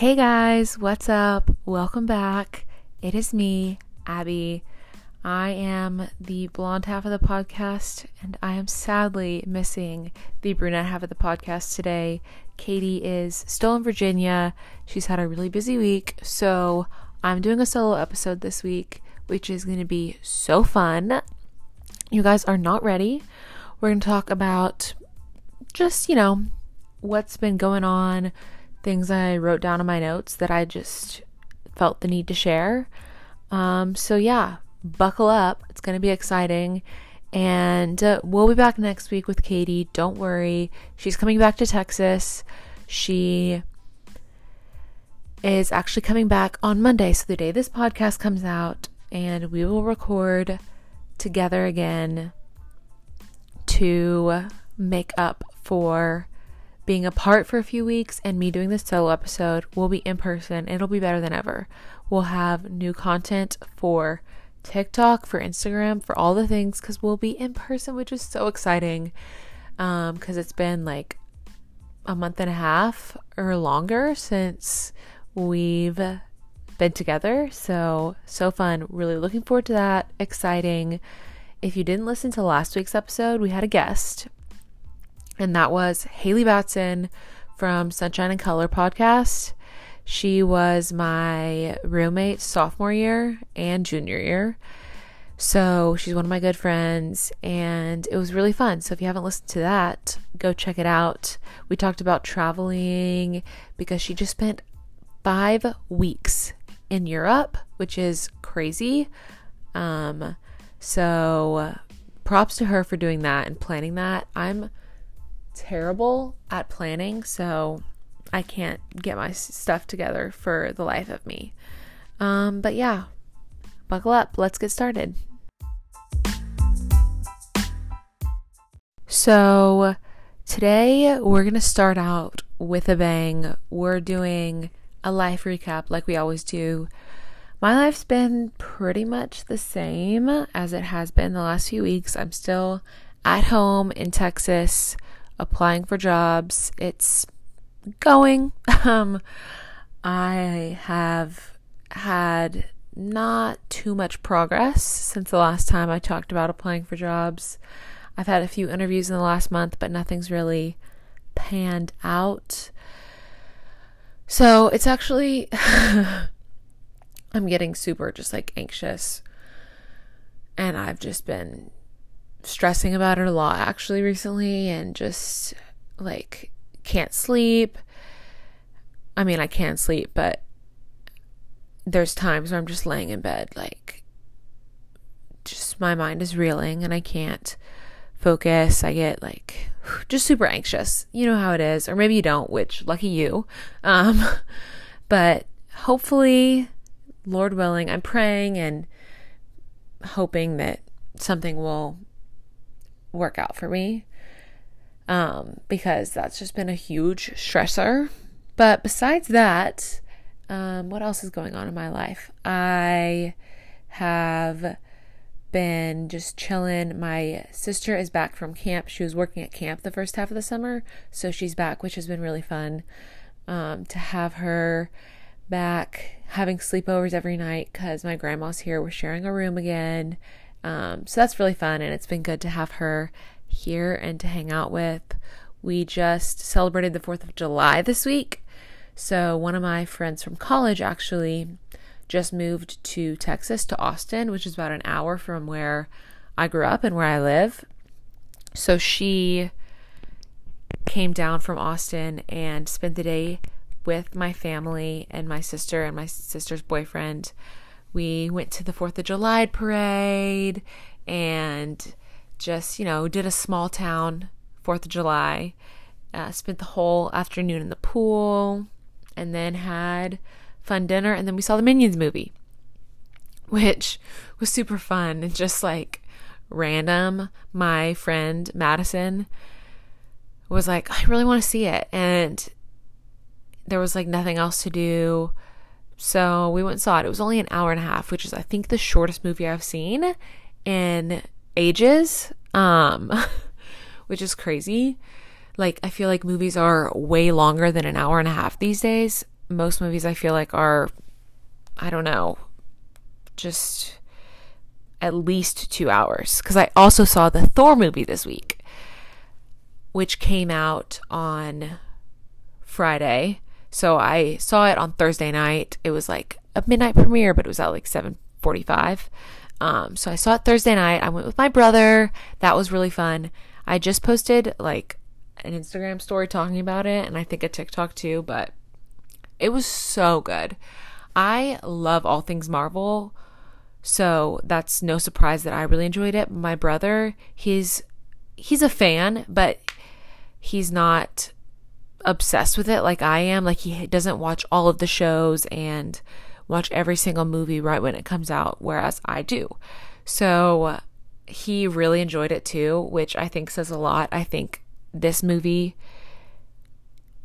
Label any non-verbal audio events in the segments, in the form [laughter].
Hey guys, what's up? Welcome back. It is me, Abby. I am the blonde half of the podcast, and I am sadly missing the brunette half of the podcast today. Katie is still in Virginia. She's had a really busy week, so I'm doing a solo episode this week, which is going to be so fun. You guys are not ready. We're going to talk about just, you know, what's been going on, things I wrote down in my notes that I just felt the need to share. Um, so, yeah, buckle up. It's going to be exciting. And uh, we'll be back next week with Katie. Don't worry. She's coming back to Texas. She is actually coming back on Monday. So, the day this podcast comes out, and we will record together again to make up for being apart for a few weeks and me doing this solo episode. We'll be in person. It'll be better than ever. We'll have new content for TikTok, for Instagram, for all the things because we'll be in person, which is so exciting. Um, because it's been like a month and a half or longer since we've been together. So, so fun. Really looking forward to that. Exciting. If you didn't listen to last week's episode, we had a guest, and that was Haley Batson from Sunshine and Color podcast. She was my roommate sophomore year and junior year. So she's one of my good friends, and it was really fun. So if you haven't listened to that, go check it out. We talked about traveling because she just spent five weeks in Europe, which is crazy. Um, so props to her for doing that and planning that. I'm terrible at planning, so I can't get my stuff together for the life of me. Um, but yeah, buckle up. Let's get started. So, today we're going to start out with a bang. We're doing a life recap like we always do. My life's been pretty much the same as it has been the last few weeks. I'm still at home in Texas applying for jobs. It's going. [laughs] Um, I have had not too much progress since the last time I talked about applying for jobs. I've had a few interviews in the last month, but nothing's really panned out. So it's actually, [laughs] I'm getting super just like anxious. And I've just been stressing about it a lot actually recently and just like can't sleep. I mean, I can sleep, but there's times where I'm just laying in bed like just my mind is reeling and I can't focus. I get like just super anxious. You know how it is, or maybe you don't, which lucky you. Um, [laughs] but hopefully, Lord willing, I'm praying and hoping that something will work out for me. Um, because that's just been a huge stressor. But besides that, um, what else is going on in my life? I have been just chilling. My sister is back from camp. She was working at camp the first half of the summer, so she's back, which has been really fun um, to have her back, having sleepovers every night because my grandma's here. We're sharing a room again. Um, so that's really fun, and it's been good to have her here and to hang out with. We just celebrated the 4th of July this week. So, one of my friends from college actually just moved to Texas, to Austin, which is about an hour from where I grew up and where I live. So she came down from Austin and spent the day with my family and my sister and my sister's boyfriend. We went to the 4th of July parade and just, you know, did a small town 4th of July. Uh, spent the whole afternoon in the pool and then had fun dinner, and then we saw the Minions movie, which was super fun and just like random. My friend Madison was like, I really want to see it. And there was like nothing else to do. So we went and saw it. It was only an hour and a half, which is I think the shortest movie I've seen in ages. Um [laughs] which is crazy. Like I feel like movies are way longer than an hour and a half these days most movies I feel like are, I don't know, just at least two hours. Because I also saw the Thor movie this week, which came out on Friday. So I saw it on Thursday night. It was like a midnight premiere, but it was at like 7:45. Um, so I saw it Thursday night. I went with my brother. That was really fun. I just posted like an Instagram story talking about it, and I think a TikTok too. But it was so good. I love all things Marvel. So that's no surprise that I really enjoyed it. My brother, he's he's a fan, but he's not obsessed with it like I am. Like he doesn't watch all of the shows and watch every single movie right when it comes out, whereas I do. So he really enjoyed it too, which I think says a lot. I think this movie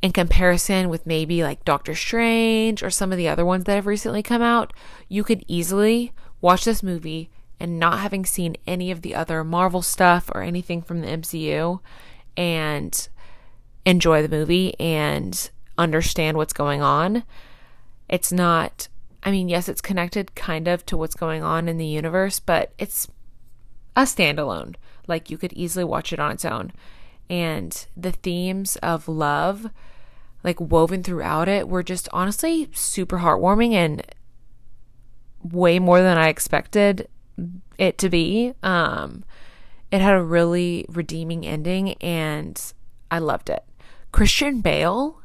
in comparison with maybe like Doctor Strange or some of the other ones that have recently come out, you could easily watch this movie and not having seen any of the other Marvel stuff or anything from the MCU and enjoy the movie and understand what's going on. It's not, I mean, yes, it's connected kind of to what's going on in the universe, but it's a standalone. Like you could easily watch it on its own. And the themes of love, like woven throughout it, were just honestly super heartwarming and way more than I expected it to be. Um, it had a really redeeming ending and I loved it. Christian Bale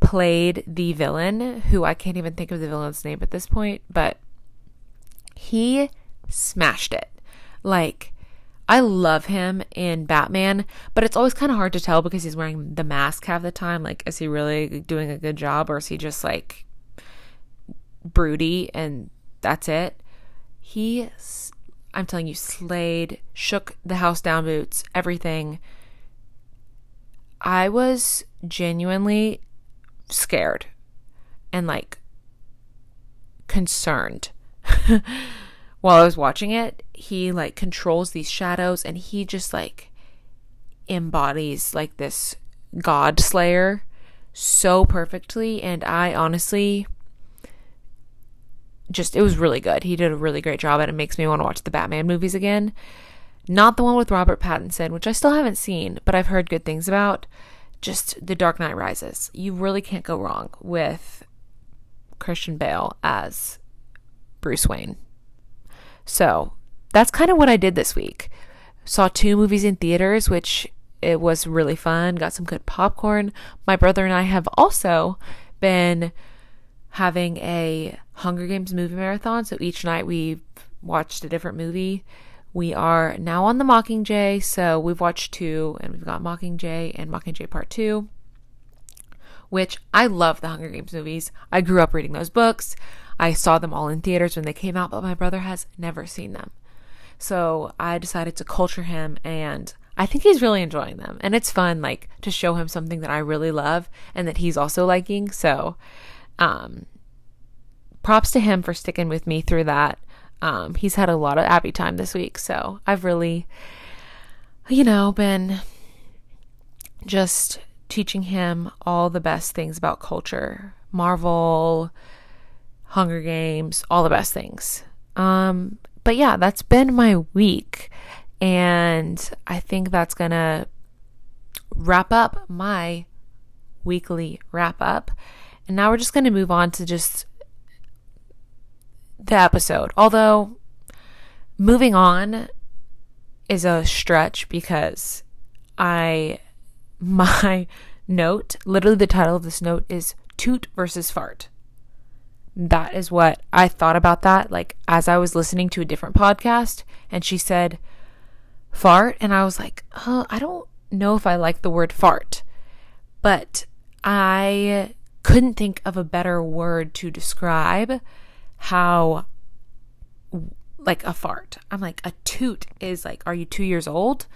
played the villain, who I can't even think of the villain's name at this point, but he smashed it. Like, I love him in Batman, but it's always kind of hard to tell because he's wearing the mask half the time. Like, is he really doing a good job or is he just like broody and that's it? He, I'm telling you, slayed, shook the house down boots, everything. I was genuinely scared and like concerned [laughs] while I was watching it. He like controls these shadows and he just like embodies like this god slayer so perfectly and I honestly just it was really good. He did a really great job and it makes me want to watch the Batman movies again. Not the one with Robert Pattinson, which I still haven't seen, but I've heard good things about. Just The Dark Knight Rises. You really can't go wrong with Christian Bale as Bruce Wayne. So, that's kind of what I did this week. Saw two movies in theaters, which it was really fun. Got some good popcorn. My brother and I have also been having a Hunger Games movie marathon. So each night we've watched a different movie. We are now on the Mockingjay, so we've watched two, and we've got Mockingjay and Mockingjay Part 2, which I love the Hunger Games movies. I grew up reading those books. I saw them all in theaters when they came out, but my brother has never seen them. So I decided to culture him, and I think he's really enjoying them. And it's fun, like, to show him something that I really love and that he's also liking. So, um, props to him for sticking with me through that. Um, he's had a lot of Abby time this week, so I've really, you know, been just teaching him all the best things about culture, Marvel, Hunger Games, all the best things. Um, but yeah, that's been my week, and I think that's gonna wrap up my weekly wrap up. And now we're just gonna move on to just the episode. Although moving on is a stretch because I [laughs] my note, literally the title of this note is toot versus fart. That is what I thought about that like as I was listening to a different podcast and she said fart and I was like, "Oh, I don't know if I like the word fart." But I couldn't think of a better word to describe how like a fart. I'm like a toot is like are you 2 years old?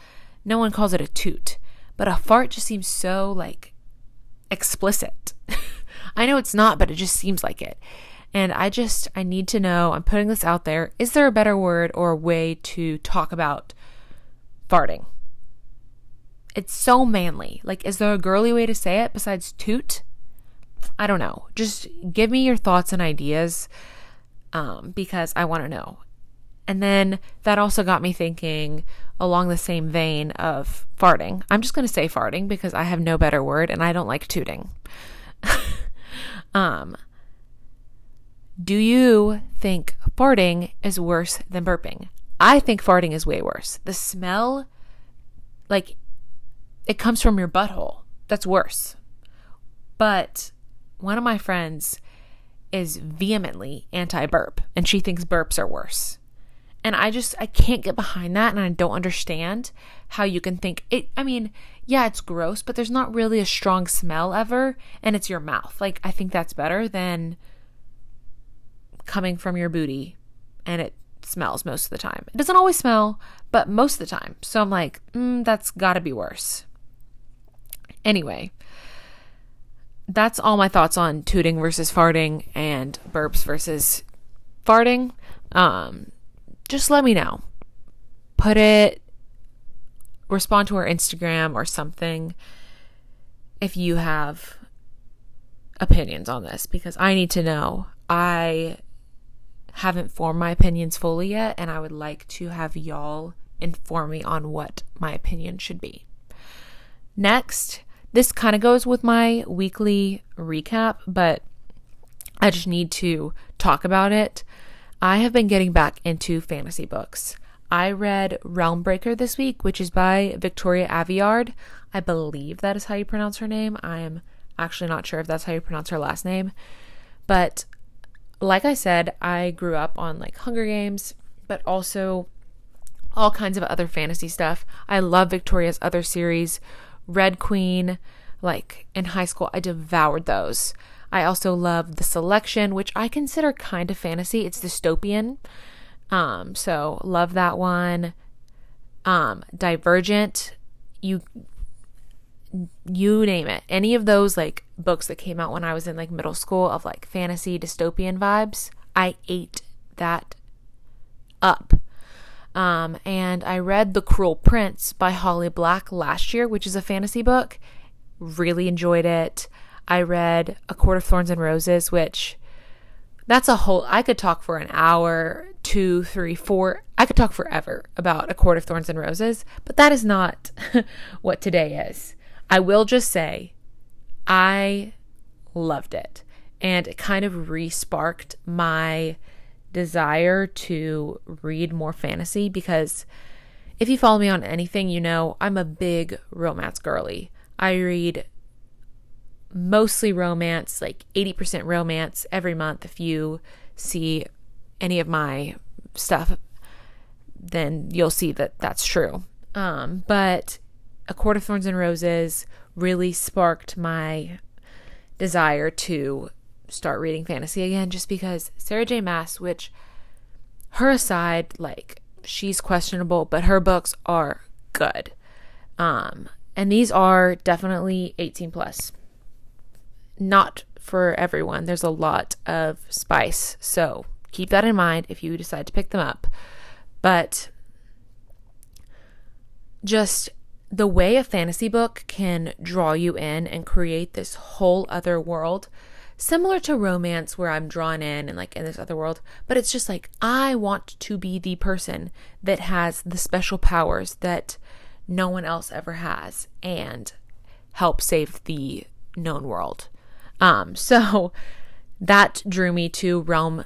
No one calls it a toot. But a fart just seems so like explicit. [laughs] I know it's not, but it just seems like it. And I just I need to know, I'm putting this out there, is there a better word or a way to talk about farting? It's so manly. Like is there a girly way to say it besides toot? I don't know. Just give me your thoughts and ideas um, because I want to know. And then that also got me thinking along the same vein of farting. I'm just going to say farting because I have no better word and I don't like tooting. [laughs] um, do you think farting is worse than burping? I think farting is way worse. The smell, like, it comes from your butthole. That's worse. But one of my friends is vehemently anti burp and she thinks burps are worse. And I just I can't get behind that and I don't understand how you can think it I mean, yeah, it's gross, but there's not really a strong smell ever and it's your mouth. Like I think that's better than coming from your booty and it smells most of the time. It doesn't always smell, but most of the time. So I'm like, mm, that's got to be worse. Anyway, that's all my thoughts on tooting versus farting and burps versus farting. Um, just let me know. Put it, respond to our Instagram or something if you have opinions on this because I need to know. I haven't formed my opinions fully yet, and I would like to have y'all inform me on what my opinion should be. Next, this kind of goes with my weekly recap, but I just need to talk about it. I have been getting back into fantasy books. I read Realmbreaker this week, which is by Victoria Aveyard. I believe that is how you pronounce her name. I am actually not sure if that's how you pronounce her last name. But like I said, I grew up on like Hunger Games, but also all kinds of other fantasy stuff. I love Victoria's other series, Red Queen. Like in high school, I devoured those. I also love The Selection, which I consider kind of fantasy. It's dystopian. Um, so love that one. Um, Divergent, you you name it. Any of those like books that came out when I was in like middle school of like fantasy dystopian vibes, I ate that up. Um, and I read The Cruel Prince by Holly Black last year, which is a fantasy book. Really enjoyed it. I read A Court of Thorns and Roses, which that's a whole, I could talk for an hour, two, three, four. I could talk forever about A Court of Thorns and Roses, but that is not [laughs] what today is. I will just say, I loved it. And it kind of re sparked my desire to read more fantasy because if you follow me on anything, you know I'm a big romance girly. I read mostly romance, like 80% romance every month. If you see any of my stuff, then you'll see that that's true. Um, but A Court of Thorns and Roses really sparked my desire to start reading fantasy again just because Sarah J. Maas, which her aside, like she's questionable, but her books are good. Um, and these are definitely 18 plus not for everyone. There's a lot of spice. So keep that in mind if you decide to pick them up. But just the way a fantasy book can draw you in and create this whole other world similar to romance where i'm drawn in and like in this other world but it's just like i want to be the person that has the special powers that no one else ever has and help save the known world um, [laughs] so that drew me to Realm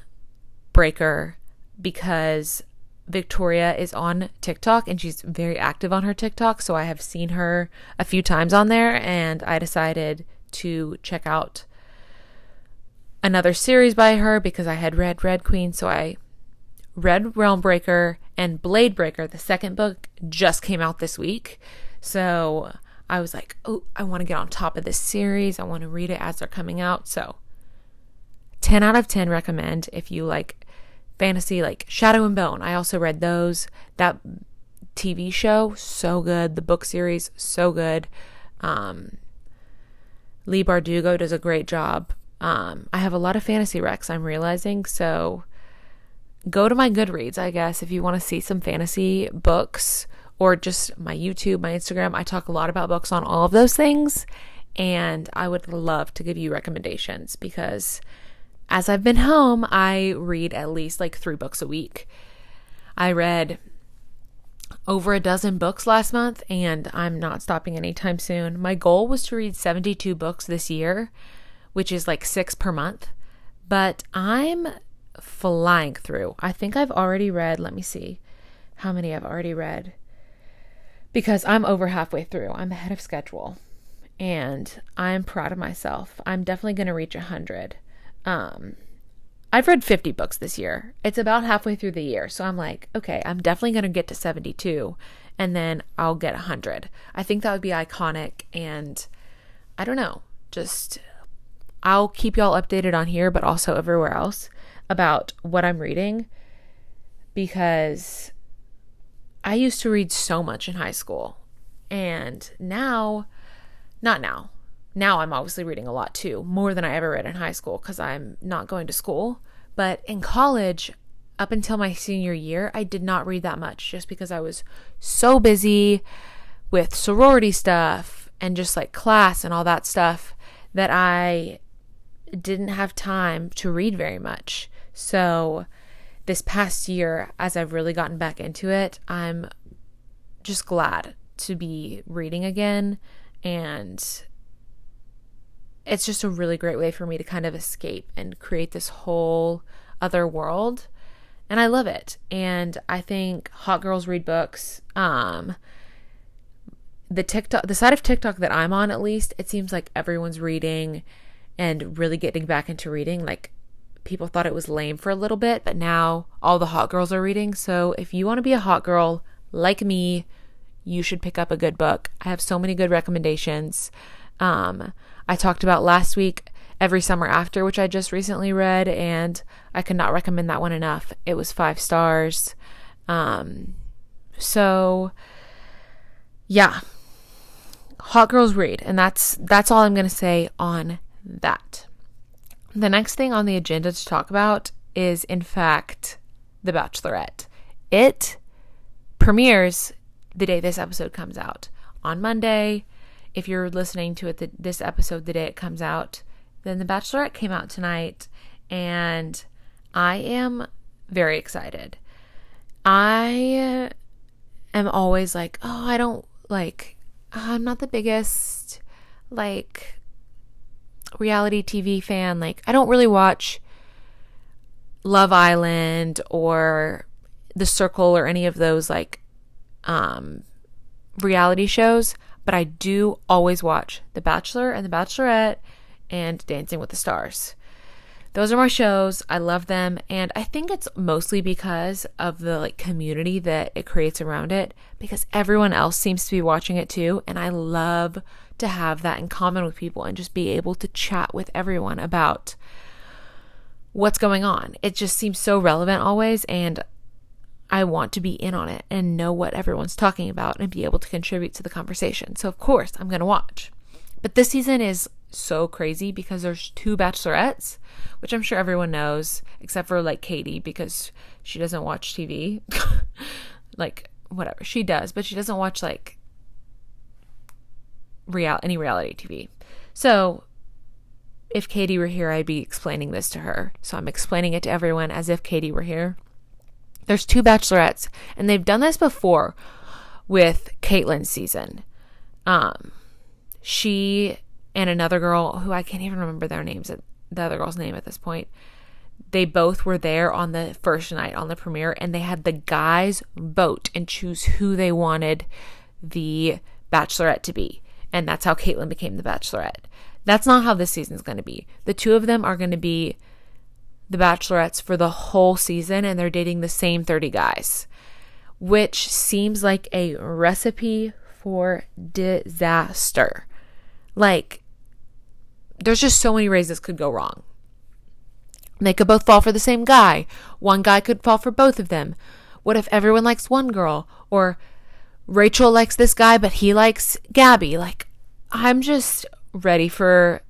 Breaker because Victoria is on TikTok and she's very active on her TikTok. So I have seen her a few times on there and I decided to check out another series by her because I had read Red Queen. So I read Realm Breaker and Blade Breaker, the second book, just came out this week. So I was like, oh, I want to get on top of this series. I want to read it as they're coming out. So, 10 out of 10 recommend if you like fantasy, like Shadow and Bone. I also read those. That TV show, so good. The book series, so good. Um, Leigh Bardugo does a great job. Um, I have a lot of fantasy recs, I'm realizing. So, go to my Goodreads, I guess, if you want to see some fantasy books or just my YouTube, my Instagram. I talk a lot about books on all of those things. and I would love to give you recommendations because as I've been home, I read at least like three books a week. I read over a dozen books last month, and I'm not stopping anytime soon. My goal was to read 72 books this year, which is like six per month, but I'm flying through. I think I've already read, let me see how many I've already read because I'm over halfway through. I'm ahead of schedule and I'm proud of myself. I'm definitely going to reach 100. Um, I've read 50 books this year. It's about halfway through the year. So I'm like, okay, I'm definitely going to get to 72 and then I'll get 100. I think that would be iconic. And I don't know, just I'll keep y'all updated on here, but also everywhere else about what I'm reading because I used to read so much in high school. And now, not now, now I'm obviously reading a lot too, more than I ever read in high school because I'm not going to school. But in college, up until my senior year, I did not read that much just because I was so busy with sorority stuff and just like class and all that stuff that I didn't have time to read very much. So, this past year, as I've really gotten back into it, I'm just glad to be reading again and it's just a really great way for me to kind of escape and create this whole other world and I love it. And I think hot girls read books. Um the TikTok the side of TikTok that I'm on at least, it seems like everyone's reading and really getting back into reading. Like people thought it was lame for a little bit, but now all the hot girls are reading. So if you want to be a hot girl like me, you should pick up a good book. I have so many good recommendations. Um, I talked about last week, Every Summer After, which I just recently read, and I could not recommend that one enough. It was five stars. Um, so, yeah, hot girls read, and that's that's all I'm gonna say on that. The next thing on the agenda to talk about is, in fact, The Bachelorette. It premieres the day this episode comes out on Monday if you're listening to it the, this episode the day it comes out, then The Bachelorette came out tonight, and I am very excited. I am always like, oh, I don't like, I'm not the biggest like reality TV fan. Like, I don't really watch Love Island or The Circle or any of those like um reality shows but I do always watch The Bachelor and The Bachelorette and Dancing with the Stars. Those are my shows. I love them and I think it's mostly because of the like community that it creates around it because everyone else seems to be watching it too and I love to have that in common with people and just be able to chat with everyone about what's going on. It just seems so relevant always and I want to be in on it and know what everyone's talking about and be able to contribute to the conversation. So, of course, I'm going to watch. But this season is so crazy because there's two bachelorettes, which I'm sure everyone knows, except for like Katie because she doesn't watch TV. [laughs] like, whatever. She does, but she doesn't watch like real any reality TV. So, if Katie were here, I'd be explaining this to her. So I'm explaining it to everyone as if Katie were here. There's two bachelorettes, and they've done this before with Kaitlyn's season. Um, she and another girl who I can't even remember their names, the other girl's name at this point. They both were there on the first night on the premiere, and they had the guys vote and choose who they wanted the bachelorette to be. And that's how Kaitlyn became the bachelorette. That's not how this season's going to be. The two of them are going to be the Bachelorettes for the whole season and they're dating the same 30 guys, which seems like a recipe for disaster. Like, there's just so many ways this could go wrong. They could both fall for the same guy. One guy could fall for both of them. What if everyone likes one girl? Or Rachel likes this guy, but he likes Gabby? Like, I'm just ready for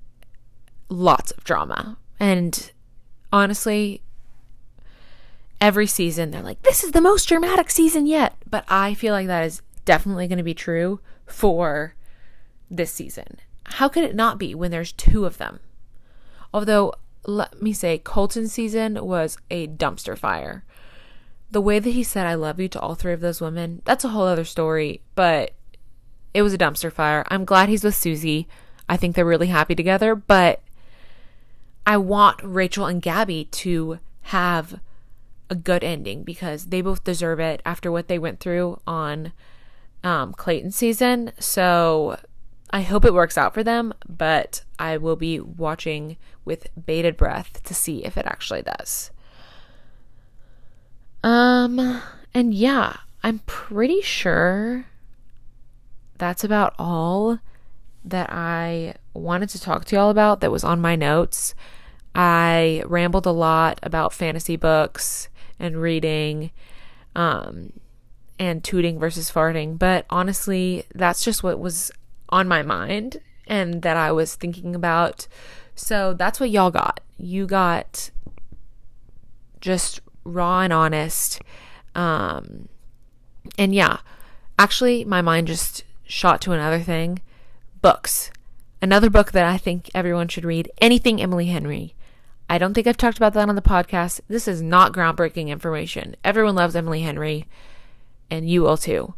lots of drama. And honestly, every season they're like, this is the most dramatic season yet. But I feel like that is definitely going to be true for this season. how could it not be when there's two of them? Although, let me say, Colton's season was a dumpster fire. The way that he said, I love you to all three of those women, that's a whole other story, but it was a dumpster fire. I'm glad he's with Susie. I think they're really happy together, but I want Rachel and Gabby to have a good ending because they both deserve it after what they went through on um, Clayton season. So I hope it works out for them, but I will be watching with bated breath to see if it actually does. Um, and yeah, I'm pretty sure that's about all that I wanted to talk to y'all about that was on my notes. I rambled a lot about fantasy books and reading um, and tooting versus farting, but honestly, that's just what was on my mind and that I was thinking about. So that's what y'all got. You got just raw and honest. Um, and yeah, actually, my mind just shot to another thing books. Another book that I think everyone should read anything Emily Henry. I don't think I've talked about that on the podcast. This is not groundbreaking information. Everyone loves Emily Henry, and you will too.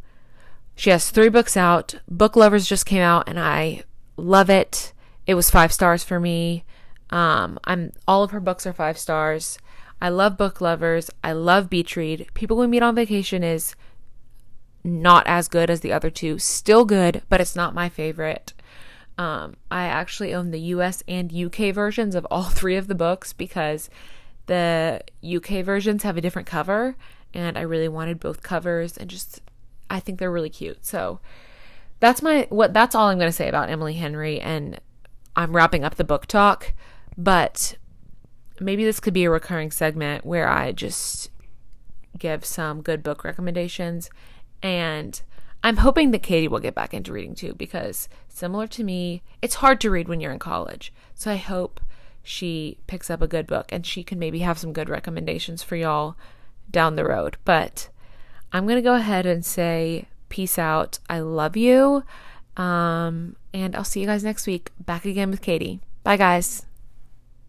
She has three books out. Book Lovers just came out, and I love it. It was five stars for me. Um, I'm all of her books are five stars. I love Book Lovers. I love Beach Read. People We Meet on Vacation is not as good as the other two. Still good, but it's not my favorite. Um, I actually own the US and UK versions of all [laughs] three of the books because the UK versions have a different cover, and I really wanted both covers and just I think they're really cute. So that's my what that's all I'm going to say about Emily Henry and I'm wrapping up the book talk, but maybe this could be a recurring segment where I just give some good book recommendations and I'm hoping that Katie will get back into reading too because similar to me, it's hard to read when you're in college. So I hope she picks up a good book and she can maybe have some good recommendations for y'all down the road. But I'm going to go ahead and say peace out. I love you. Um, and I'll see you guys next week. Back again with Katie. Bye, guys.